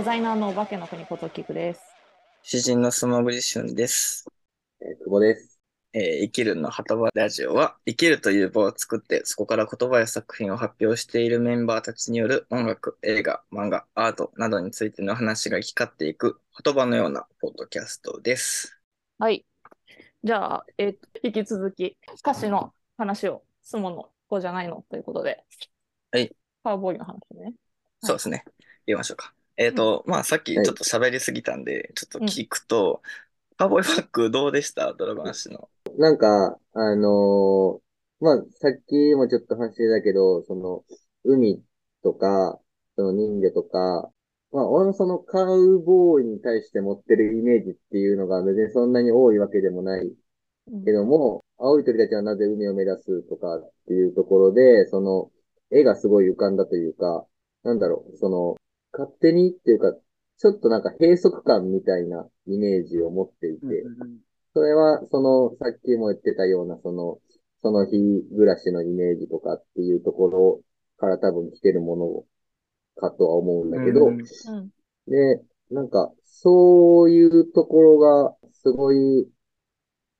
デザイナーのお化けの国ことキクです。詩人の素潜り俊です。えー久保です。えー生きるの旗場ラジオは、生きるという場を作って、そこから言葉や作品を発表しているメンバーたちによる音楽、映画、漫画、アートなどについての話が行き交っていく言葉のようなポッドキャストです。はい。じゃあ、えー引き続き、歌詞の話を、スモの子じゃないの？ということで。はい。カウボーイの話ね。そうですね。言いましょうか。えっと、まあ、さっきちょっと喋りすぎたんで、ちょっと聞くと、カーボーイファックどうでした？ドラゴン足の。なんか、あのーまあ、さっきもちょっと話してたけど、その、海とか、その人魚とか、まあ、俺もそのカウボーイに対して持ってるイメージっていうのが別にそんなに多いわけでもない。うん。けども、青い鳥たちはなぜ海を目指すとかっていうところで、その、絵がすごい浮かんだというか、なんだろう、その、勝手にっていうか、ちょっとなんか閉塞感みたいなイメージを持っていて、それは、その、さっきも言ってたような、その、その日暮らしのイメージとかっていうところから多分来てるものかとは思うんだけど、うんうん。で、なんか、そういうところが、すごい、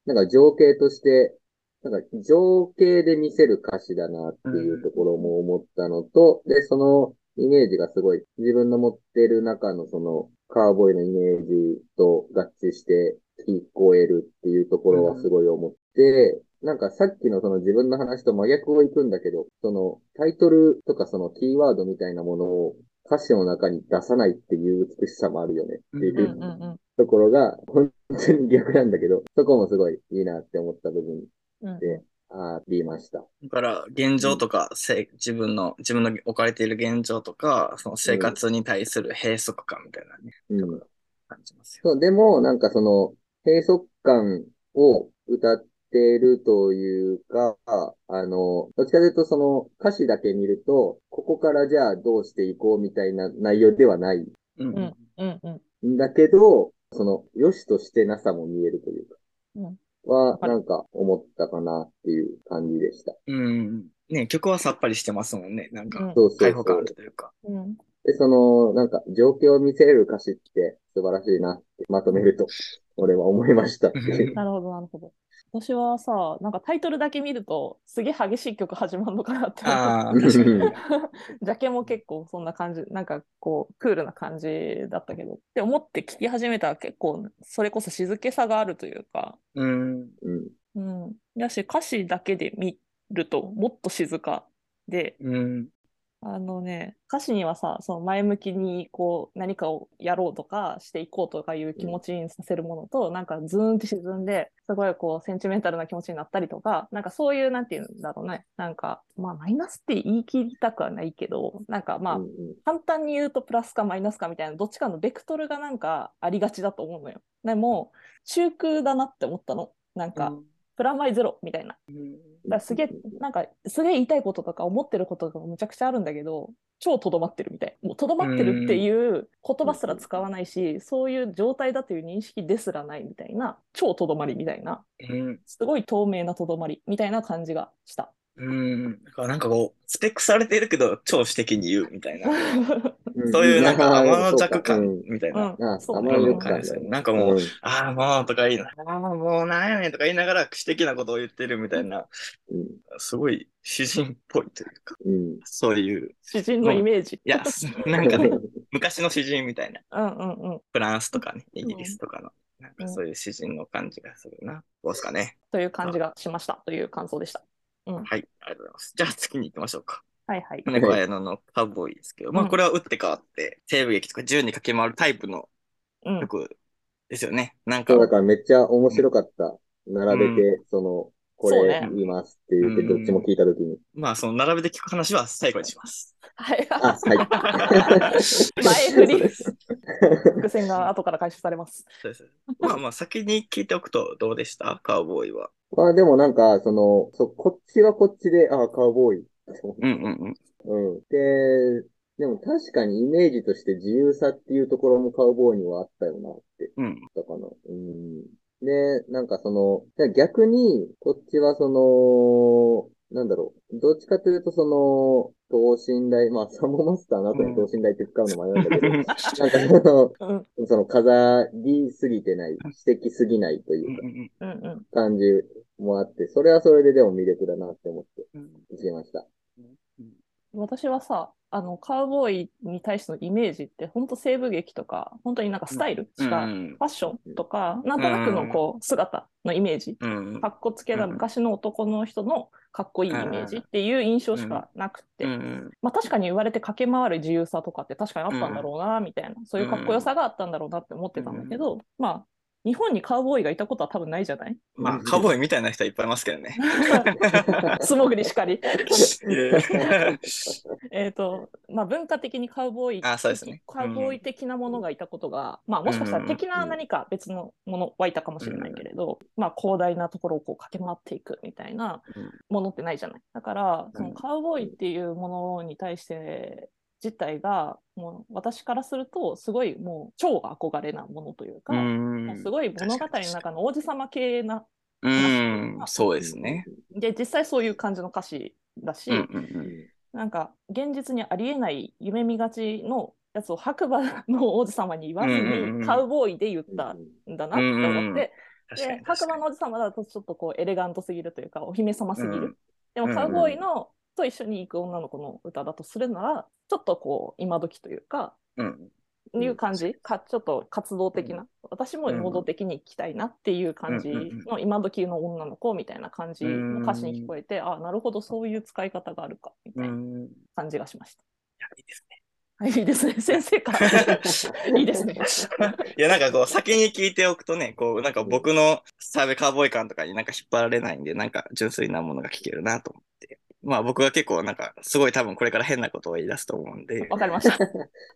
なんか情景として、なんか情景で見せる歌詞だなっていうところも思ったのと、で、そのイメージがすごい自分の持ってる中のそのカーボーイのイメージと合致して聞こえるっていうところはすごい思って、なんかさっきのその自分の話と真逆を行くんだけど、そのタイトルとかそのキーワードみたいなものを歌詞の中に出さないっていう美しさもあるよね。っていうん。ううんうんところが、本当に逆なんだけど、そこもすごいいいなって思った部分うんで、ありました。だから、現状とか、せ自分の、自分の置かれている現状とか、その生活に対する閉塞感みたいなね、うん。感じますよ。そう、でも、なんかその、閉塞感を歌ってるというか、あの、どっちかというとその歌詞だけ見ると、ここからじゃあどうしていこうみたいな内容ではないうんうんうんうん。んだけど、その、良しとしてなさも見えるというか、うんは、はいなんか思ったかなっていう感じでした。うん。ね、曲はさっぱりしてますもんね。なんか、うんそうそう開放感あそう。るというか。うん。で、その、なんか、状況を見せれる歌詞って素晴らしいなってまとめると、俺は思いました。なるほど、なるほど。私はさ、なんかタイトルだけ見ると、すげえ激しい曲始まるのかなって思ああ、うん確かに。ジャケも結構そんな感じ、なんかこう、クールな感じだったけど、って思って聞き始めたら結構、それこそ静けさがあるというか、うん。うん。うん。やし、歌詞だけで見ると、もっと静かで、うん。あのね、歌詞にはさ、その前向きにこう何かをやろうとかしていこうとかいう気持ちにさせるものと、なんかズーンって沈んで、すごいこうセンチメンタルな気持ちになったりとか、なんかそういう、なんていうんだろうね。なんか、まあマイナスって言い切りたくはないけど、なんかまあうんうん簡単に言うとプラスかマイナスかみたいな、どっちかのベクトルがなんかありがちだと思うのよ。でも、中空だなって思ったの。なんか、プラマイゼロみたいな。だすげえ、なんか、すげえ言いたいこととか思ってることがむちゃくちゃあるんだけど、超とどまってるみたい。もうとどまってるっていう言葉すら使わないし、そういう状態だという認識ですらないみたいな、超とどまりみたいな、うん。すごい透明なとどまりみたいな感じがした。うん。だからなんかこう、スペックされてるけど、超私的に言うみたいな。うん。そういうなんか 天の弱感うんみたいな。そう。感じ。なんかもう、うん。ああ、もうとか言いな、ああ、もうなんやねんとか言いながら、私的なことを言ってるみたいな、うんすごい詩人っぽいというか、うん。そういう、詩人のイメージ。いや、なんかね、昔の詩人みたいな、うんうんうん。フランスとかね、イギリスとかの、なんかそういう詩人の感じがするな。どうですかね。という感じがしました。という感想でした。はい、ありがとうございます。じゃあ次に行きましょうか。はいはい。猫屋ののカウボーイですけど、まあうんこれは打って変わって、西部劇とか銃に駆け回るタイプのうん。曲ですよね。なんかそう、だからめっちゃ面白かった。並べて、その、こそうれね言いますって言って、うんどっちも聞いたときに。まあその並べて聞く話は最後にします。はい。あ、はい。前振りそうです伏線が後から回収されます。そうです。まあまあ先に聞いておくとどうでした？カウボーイは。まあでもなんか、その、そう、こっちはこっちで、あ、カウボーイ。うんうんうん。うん。で、でも確かにイメージとして自由さっていうところもカウボーイにはあったよなってうん。言ったかな。うん。で、なんかその、逆に、ちはその、なんだろう。どっちかというと、その、等身大、まあ、サモマスターの後に等身大って使うのもあれなんだけど、なんかその、うん。その飾りすぎてない、素敵すぎないというか、うんうん感じもあって、それはそれででも魅力だなって思ってうん。聞きました。私はさ、あの、カウボーイに対してのイメージって、本当西部劇とか、本当になんかスタイルしか、うんファッションとか、なんとなくのこう、姿のイメージ、うんかっこつけた昔の男の人のかっこいいイメージっていう印象しかなくて、うんまあ確かに言われて駆け回る自由さとかって確かにあったんだろうな、みたいな、そういうかっこよさがあったんだろうなって思ってたんだけど、まあ、日本にカウボーイがいたことは多分ないじゃない？まあ、カウボーイみたいな人はいっぱいいますけどね。素潜りしかり。えっと、まあ文化的にカウボーイ、あそうですね。カウボーイ的なものがいたことが、まあもしかしたら的な何か別のものはいたかもしれないけれど、まあ広大なところをこう駆け回っていくみたいなものってないじゃない？だから、そのカウボーイっていうものに対して自体が、もう私からすると、すごいもう超憧れなものというか、もうすごい物語の中の王子様系な、うん、そうですね。で、実際そういう感じの歌詞だし、うんうんなんか現実にありえない夢見がちのやつを白馬の王子様に言わずうんうんうんにカウボーイで言ったんだなって思って、確かでに確かに。白馬の王子様だとちょっとこうエレガントすぎるというかお姫様すぎる。うん。でもカウボーイのと一緒に行く女の子の歌だとするならちょっとこう今時というか、うんいう感じ？かちょっと活動的な、私も能動的に行きたいなっていう感じの今時の女の子みたいな感じの歌詞に聞こえて、あなるほどそういう使い方があるかみたいな感じがしました。や、いいですね。はい、いいですね。先生から。いいですね。いや、なんかこう、先に聞いておくとね、こう、なんか僕のサーベカーボーイ感とかになんか引っ張られないんで、なんか純粋なものが聞けるなと思って。まあ僕は結構なんか、すごい多分これから変なことを言い出すと思うんで。わかりました。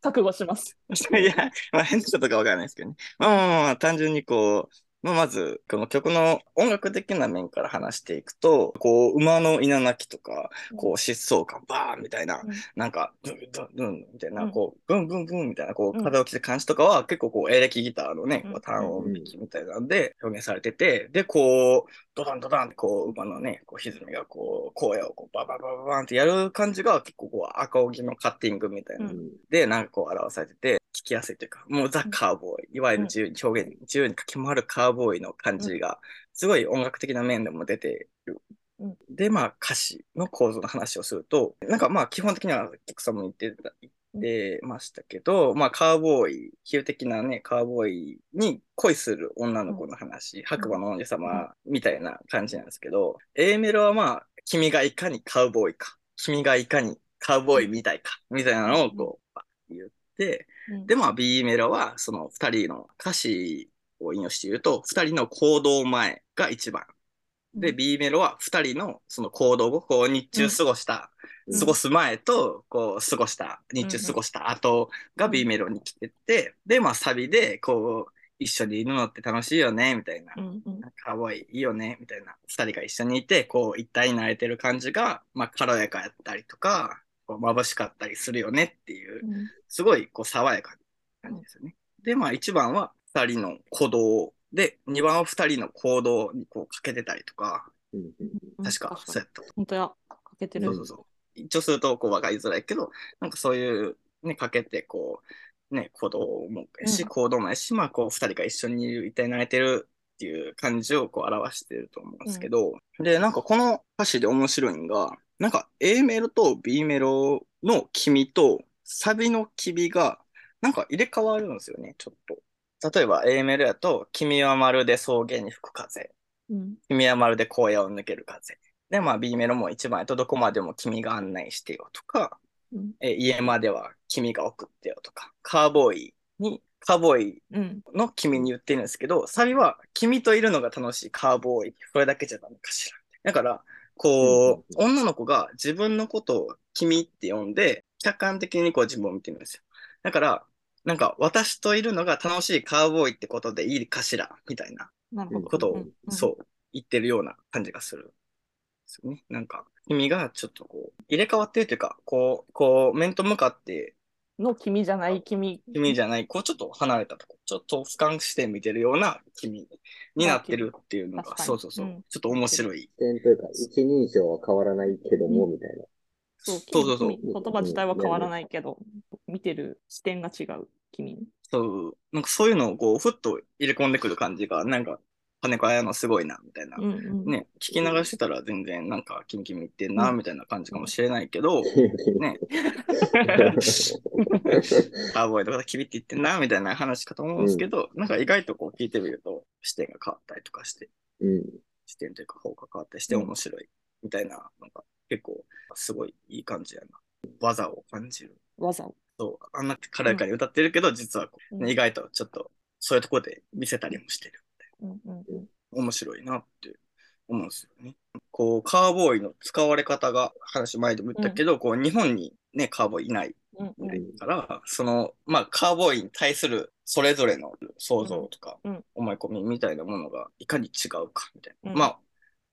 覚悟します。いや、まあ変なことかわからないですけどね。まあまあまあまあ、単純にこう、まあ、まず、この曲の音楽的な面から話していくと、こう、馬の稲鳴きとか、こう、疾走感、バーンみたいな、うんなんか、ブンブンブンみたいな、うんこう、ブンブンブンみたいな、こう、うん風を切る感じとかは、結構こう、エレキギターのね、うんこう単音弾きみたいなんで表現されてて、で、こう、ドダンドダンって、こう、馬のね、こう、歪みがこう、荒野をこう、バババババンってやる感じが、結構こう、赤荻のカッティングみたいなうん。で、なんかこう表されてて、聞きやすいというか、もうザ・カーボーイ、いわゆる自由に表現、自由に駆け回るカーボーイの感じが、すごい音楽的な面でも出てる。うん。で、まあ歌詞の構造の話をすると、なんかまあ基本的にはキクさんも言ってた、言ってましたけど、まあカーボーイ、比喩的なね、カーボーイに恋する女の子の話、白馬の王子様みたいな感じなんですけど、A メロはまあ、君がいかにカウボーイか、君がいかにカウボーイみたいか、みたいなのをこう、言って、うん。で、まあ B メロは、その二人の歌詞を引用して言うと、二人の行動前が一番。で、B メロは二人のその行動後、こう日中過ごした、うん過ごす前と、こう過ごした、日中過ごした後が B メロに来てて、で、まあサビで、こう、一緒にいるのって楽しいよね、みたいな。うんうんかわいい、いいよね、みたいな。二人が一緒にいて、こう、一体になれてる感じが、まあ、軽やかやったりとか、こう眩しかったりするよねっていう、うんすごい、こう、爽やかな感じですよね。で、まあ、一番は二人の鼓動で、二番は二人の行動にこう、かけてたりとか、うん確か、そうやったと。本当や、かけてる。そうそうそう。一応すると、こう、わかりづらいけど、なんかそういう、ね、かけて、こう、ね、鼓動もやし、うん行動もやし、まあ、こう、二人が一緒にいる、一体になれてるっていう感じをこう表してると思うんですけど、で、なんかこの歌詞で面白いのが、なんか A メロと B メロの君とサビの君が、なんか入れ替わるんですよね、ちょっと。例えば A メロやと、君はまるで草原に吹く風。うん君はまるで荒野を抜ける風。で、まあ B メロも一番やとどこまでも君が案内してよとか、うんえ家までは君が送ってよとか、カーボーイに、カーボーイうんの君に言ってるんですけど、サビは君といるのが楽しいカーボーイ。それだけじゃダメかしら。だから、こう、女の子が自分のことを君って呼んで、客観的にこう自分を見てるんですよ。だから、なんか私といるのが楽しいカーボーイってことでいいかしら、みたいな。ことを、うんうんそう、言ってるような感じがする。ですよね。なんか、君がちょっとこう、入れ替わってるというか、こう、こう、面と向かっての君じゃない君。君じゃない、こうちょっと離れたとこ、ちょっと俯瞰して見てるような君になってるっていうのが、そうそうそう、うんちょっと面白い。点というか、一人称は変わらないけども、みたいな。そうそうそうそう君言葉自体は変わらないけど、見てる視点が違う君。そう、なんかそういうのをこう、ふっと入れ込んでくる感じが、なんか、金子綾乃すごいな、みたいな。うんうん。ね、聞き流してたら全然なんか、キミキミ言ってんな、うんみたいな感じかもしれないけど、ね、カーボーイとかキビって言ってんな、みたいな話かと思うんですけど、なんか意外とこう聞いてみると、視点が変わったりとかして、うん。視点というか方が変わったりして面白い、みたいな、なんか結構、すごいいい感じやな。技を感じる。技を。そう、あんな軽やかに歌ってるけど、実はこう、うん意外とちょっと、そういうところで見せたりもしてる。うんうんうん。面白いなって思うんですよね。こう、カーボーイの使われ方が、話前でも言ったけど、こう、日本にね、カーボーイいないうんうんから、その、まあ、カーボーイに対するそれぞれの想像とか、うんうん思い込みみたいなものがいかに違うかみたいな。うんまあ、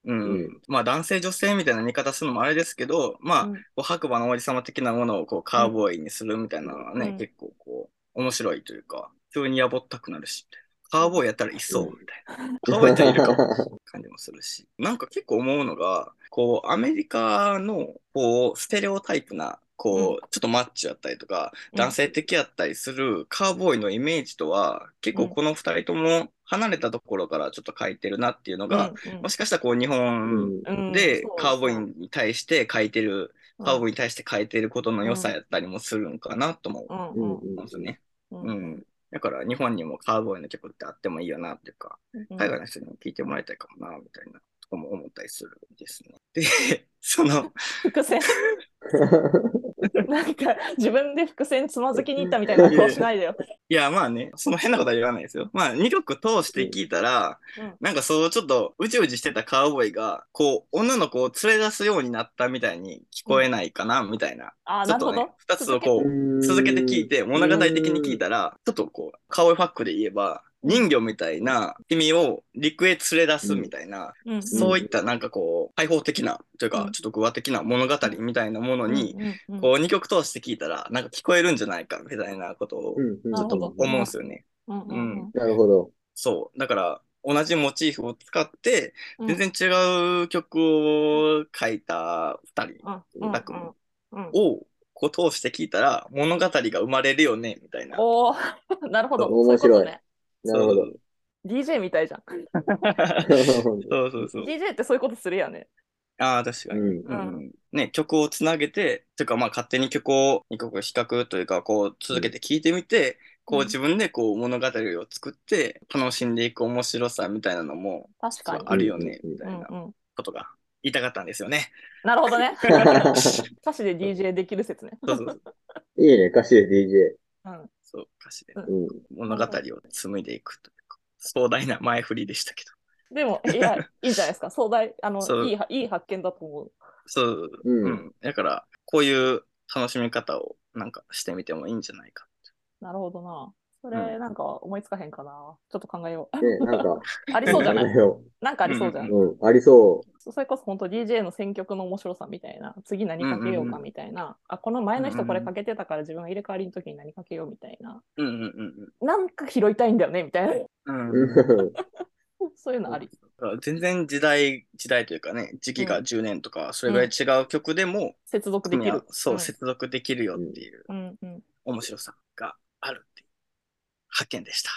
うん、うんまあ男性女性みたいな見方するのもあれですけど、まあ、うんこう白馬の王子様的なものをこうカーボーイにするみたいなのはね、うん結構こう、面白いというか、急にやぼったくなるし、みたいな。カーボーイやったらいそう、みたいな。カーボーイやったらいるかも。感じもするし。なんか結構思うのが、こう、アメリカの、こう、ステレオタイプな、こう、ちょっとマッチョやったりとか、うん。男性的やったりするカーボーイのイメージとは、結構この二人とも離れたところからちょっと書いてるなっていうのが、もしかしたらこう、日本うん。でカーボーイに対して書いてる、うん。カーボーイに対して書いてることの良さやったりもするんかなとも思うんですよね。うん。うん。だから日本にもカーボーイの曲ってあってもいいよなっていうか、うん海外の人にも聞いてもらいたいかもな、みたいなとこも思ったりするんですね。で、その、伏線 なんか自分で伏線つまずきに行ったみたいな顔しないでよ。いや、まあね、その変なことは言わないですよ。まあ、2曲通して聞いたら、うんなんかそう、ちょっと、うじうじしてたカウボーイが、こう、女の子を連れ出すようになったみたいに聞こえないかな、みたいな。ああ、ちょっとねなるほど。、二つをこう、続けて聞いて、物語的に聞いたら、ちょっとこう、カウボーイファックで言えば、人魚みたいな君を陸へ連れ出すみたいな、うんうんそういったなんかこう、開放的な、というか、うんちょっと具話的な物語みたいなものに、こう、2曲通して聞いたら、なんか聞こえるんじゃないか、みたいなことを、うんうんなるほど思うんですよね。うんうんうんなるほど。そう。だから、同じモチーフを使って、うん全然違う曲を書いた二人うんを、こう通して聞いたら、物語が生まれるよね、みたいな。おお、なるほど。面白い。なるほど。DJ みたいじゃん。そうそうそう。DJ ってそういうことするやね。ああ、確かに。うんうんね、曲をつなげて、というかまあ勝手に曲を一曲比較というか、こう続けて聴いてみて、こうんう自分でこう物語を作って楽しんでいく面白さみたいなのも確かに。あるよね、うんみたいなことが言いたかったんですよね。なるほどね。歌詞で DJ できる説ね。そうそうそう。いいね、歌詞で DJ。うんそう、歌詞でうん。物語を紡いでいくというか、壮大な前振りでしたけど。でも、いや、いいんじゃないですか。壮大、あのいいはいい発見だと思う。そう、うんうん。だから、こういう楽しみ方をなんかしてみてもいいんじゃないか。なるほどな。それ、うんなんか思いつかへんかな。ちょっと考えよう。ね、なんか、ありそうじゃない？なんかありそうじゃん。うん、ありそそれこそ本当 DJ の選曲の面白さみたいな、次何かけようかみたいな、あ、この前の人これかけてたから自分が入れ替わりの時に何かけようみたいな、うんうんうんなんか拾いたいんだよねみたいな、うん。う。うんうんそういうのあり。全然時代、時代というかね、時期が10年とか、それぐらい違う曲でも、接続できる。そう、ん接続できるよっていううんうん。面白さがあるっていう発見でした。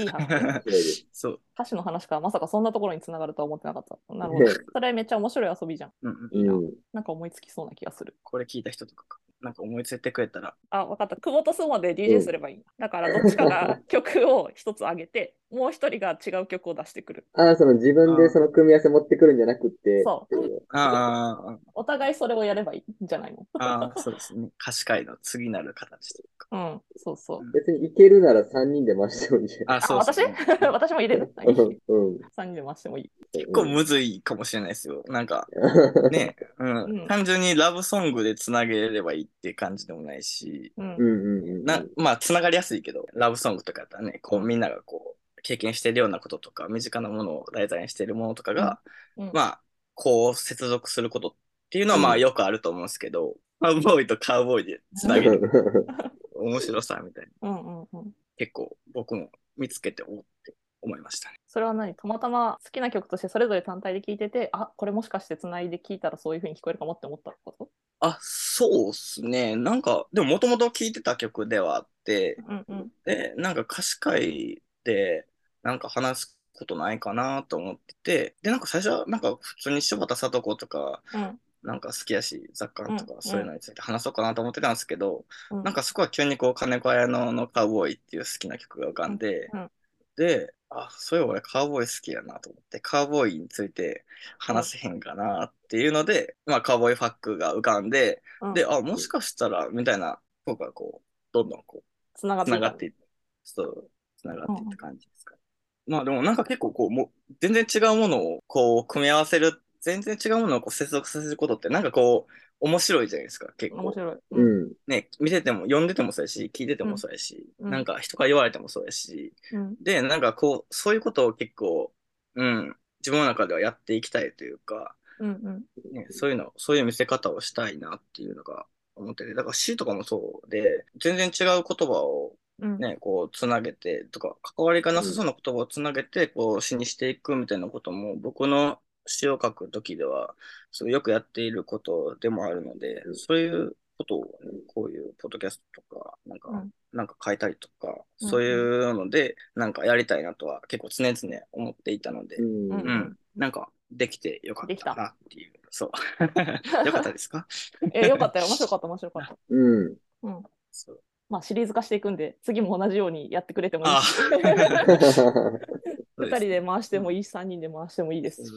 いい話。そう。歌詞の話からまさかそんなところにつながるとは思ってなかった。なるほど。それめっちゃ面白い遊びじゃん。うんうん、なうん。なんか思いつきそうな気がする。これ聞いた人とか、なんか思いついてくれたら、あ、わかった。久保とスモで DJ すればいい。だからどっちかが 曲を一つ上げて、もう一人が違う曲を出してくる。ああ、その自分でその組み合わせ持ってくるんじゃなくって、そうああ、お互いそれをやればいいんじゃないの？ああ、そうですね。歌詞会の次なる形というん、そうそう。別にいけるなら3人で回してもいいじゃん。あ、あ、そう私ですね。私も入れる。うん。うん。3人で回してもいい。結構むずいかもしれないですよ。なんか、ね、うん、うん単純にラブソングでつなげればいいって感じでもないし、うんうんうんうん。な、まあ、つながりやすいけど、ラブソングとかやったらね、こう、みんながこう、経験してるようなこととか、身近なものを題材にしてるものとかが、うんまあ、こう、接続することっていうのは、まあ、うんよくあると思うんですけど、カウボーイとカウボーイでつなげる。面白さみたいな。うんうんうん。結構僕も見つけておって思いましたね。それは何？たまたま好きな曲としてそれぞれ単体で聴いてて、あこれもしかしてつないで聴いたらそういう風に聞こえるかもって思ったこと？あ、そうっすね。なんか、でももともと聴いてた曲ではあって、うんうん。で、なんか歌詞会でなんか話すことないかなと思ってて、で、なんか最初はなんか普通に柴田聡子とか、うんなんか好きやし、雑感とうんかそういうのについて話そうかなと思ってたんですけど、うん。なんかそこは急にこう金子綾乃のカウボーイっていう好きな曲が浮かんで、うんうん。で、あ、そういえば俺カウボーイ好きやなと思って、カウボーイについて話せへんかなっていうので、まあカウボーイファックが浮かんで、うん。で、あ、もしかしたら、みたいな、僕はこう、どんどんこう、つながっていた。つながっていって、そう、つながっていった感じですかね。まあでもなんか結構こう、もう、全然違うものをこう、組み合わせる、全然違うものをこう接続させることって、なんかこう、面白いじゃないですか、結構。面白い。うん。ね、見てても、読んでてもそうやし、聞いててもそうやし、うん。なんか人から言われてもそうやし、うん。で、なんかこう、そういうことを結構、うん、自分の中ではやっていきたいというか、うんうん。ね、そういうの、そういう見せ方をしたいなっていうのが思ってて、だから詩とかもそうで、全然違う言葉をうん。ね、こう、つなげて、とか、関わりがなさそうな言葉をつなげて、こう、詩にしていくみたいなことも、僕の詩を書くときでは、そうよくやっていることでもあるので、うんそういうことをね、こういうポッドキャストとか、なんか、うんなんか書いたりとか、うんそういうので、なんかやりたいなとは結構常々思っていたので、うん。うんうん、なんか、できてよかったなっていう。そう。よかったですか？え、よかったよ。面白かった、面白かった。うん。うん。そう。まあ、シリーズ化していくんで、次も同じようにやってくれてもいいあし、2人で回してもいいし、3人で回してもいいですし、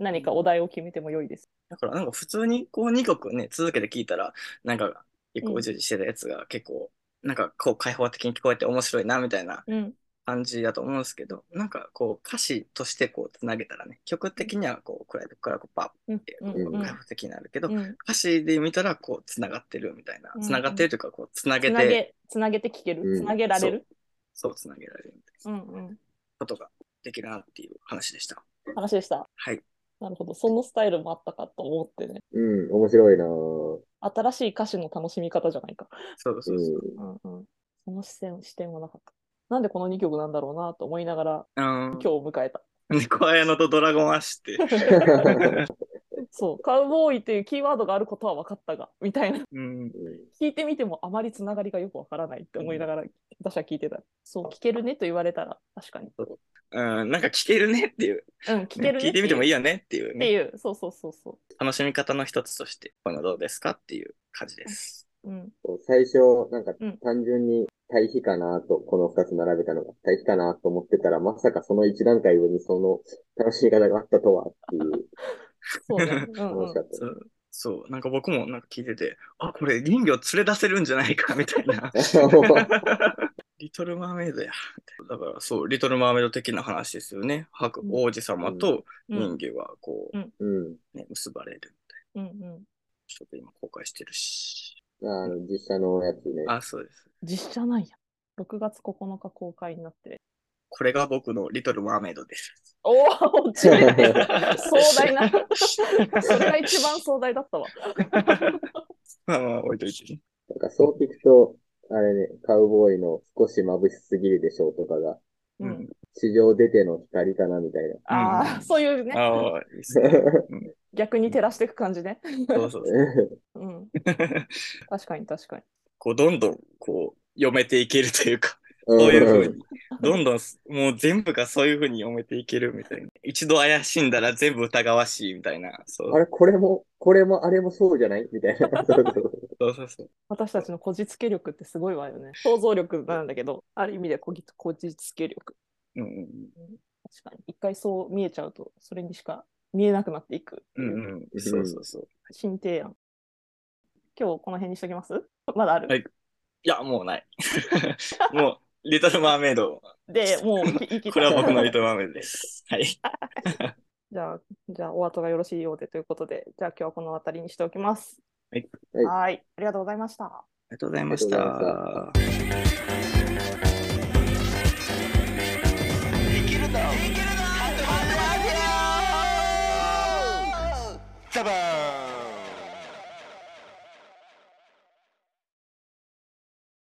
何かお題を決めても良いです。だからなんか普通にこう2曲ね、続けて聞いたら、なんか結構うじうじしてたやつが結構、なんかこう開放的に聞こえて面白いなみたいなうん。感じだと思うんですけど、なんかこう歌詞としてこうつなげたらね、曲的にはこう暗いとこからこうパッうんてうんうん開放的になるけど、うん。歌詞で見たらこうつながってるみたいなう、んつながってるというかこうつなげて、つなげ、て聞ける？うんつなげられる？そうつなげられるみたいなうんうん。ことができるなっていう話でした。話でした。はい。なるほど。そのスタイルもあったかと思ってね。うん。面白いなぁ。新しい歌詞の楽しみ方じゃないか。そうそうそう。うんうん。その視線、視点はなかった。なんでこの2曲なんだろうなと思いながらうん。今日を迎えた。猫綾乃とドラゴンアッシュって。そう、カウボーイっていうキーワードがあることは分かったが、みたいな。うん。聞いてみてもあまりつながりがよくわからないって思いながら私は聞いてた。そう、聞けるねと言われたら確かに。うん、なんか聞けるねっていう。うん、聞けるね聞いてみてもいいいよねっていうね。っていう、そうそうそうそ楽しみ方の一つとして、このどうですかっていう感じです。う。うん、最初、なんかうん単純に対比かなと、この二つ並べたのが対比かなと思ってたら、まさかその一段階上にその楽しみ方があったとはっていう、そうね。うんうん楽しかったです。そう、そう、なんか僕もなんか聞いてて、あ、これ人魚連れ出せるんじゃないかみたいな。リトル・マーメイドや。だからそう、リトル・マーメイド的な話ですよね。白うん王子様とうん人魚がこう、うん。ね、結ばれる。うんうん。ちょっと今公開してるし。あの、実写のやつね。あ、そうです。実写なんや。6月9日公開になって。これが僕のリトル・マーメイドです。おお、違う 壮大な。それが一番壮大だったわ。まあまあ置いといてね。なんかそう聞くと、あれね、カウボーイの少し眩しすぎるでしょうとかが、ううんん。地上出ての光かなみたいな。ああ、うんそういうね、ああ、いいっすね。逆に照らしていく感じね。そうそうそう。うん、確かに確かに。こう、どんどん、こう、読めていけるというか、そそういうふうに、どんどん、もう全部がそういうふうに読めていけるみたいな。一度怪しんだら全部疑わしいみたいな。そうあれ、これも、これもあれもそうじゃないみたいな。そうそうそう。私たちのこじつけ力ってすごいわよね。想像力なんだけど、ある意味でこぎこじつけ力。うんうん確かに。一回そう見えちゃうと、それにしか見えなくなっていく。うん。うんうん。そうそうそう。新提案。今日この辺にしときます？まだある、はいいや、もうない。もう、リトルマーメイド。で、もう、生きこれは僕のリトルマーメイドです。はい。じゃあ、じゃあ、お後がよろしいようでということで、じゃあ今日はこの辺りにしておきます。はい。はい。ありがとうございました。ありがとうございました。できるぞできるバー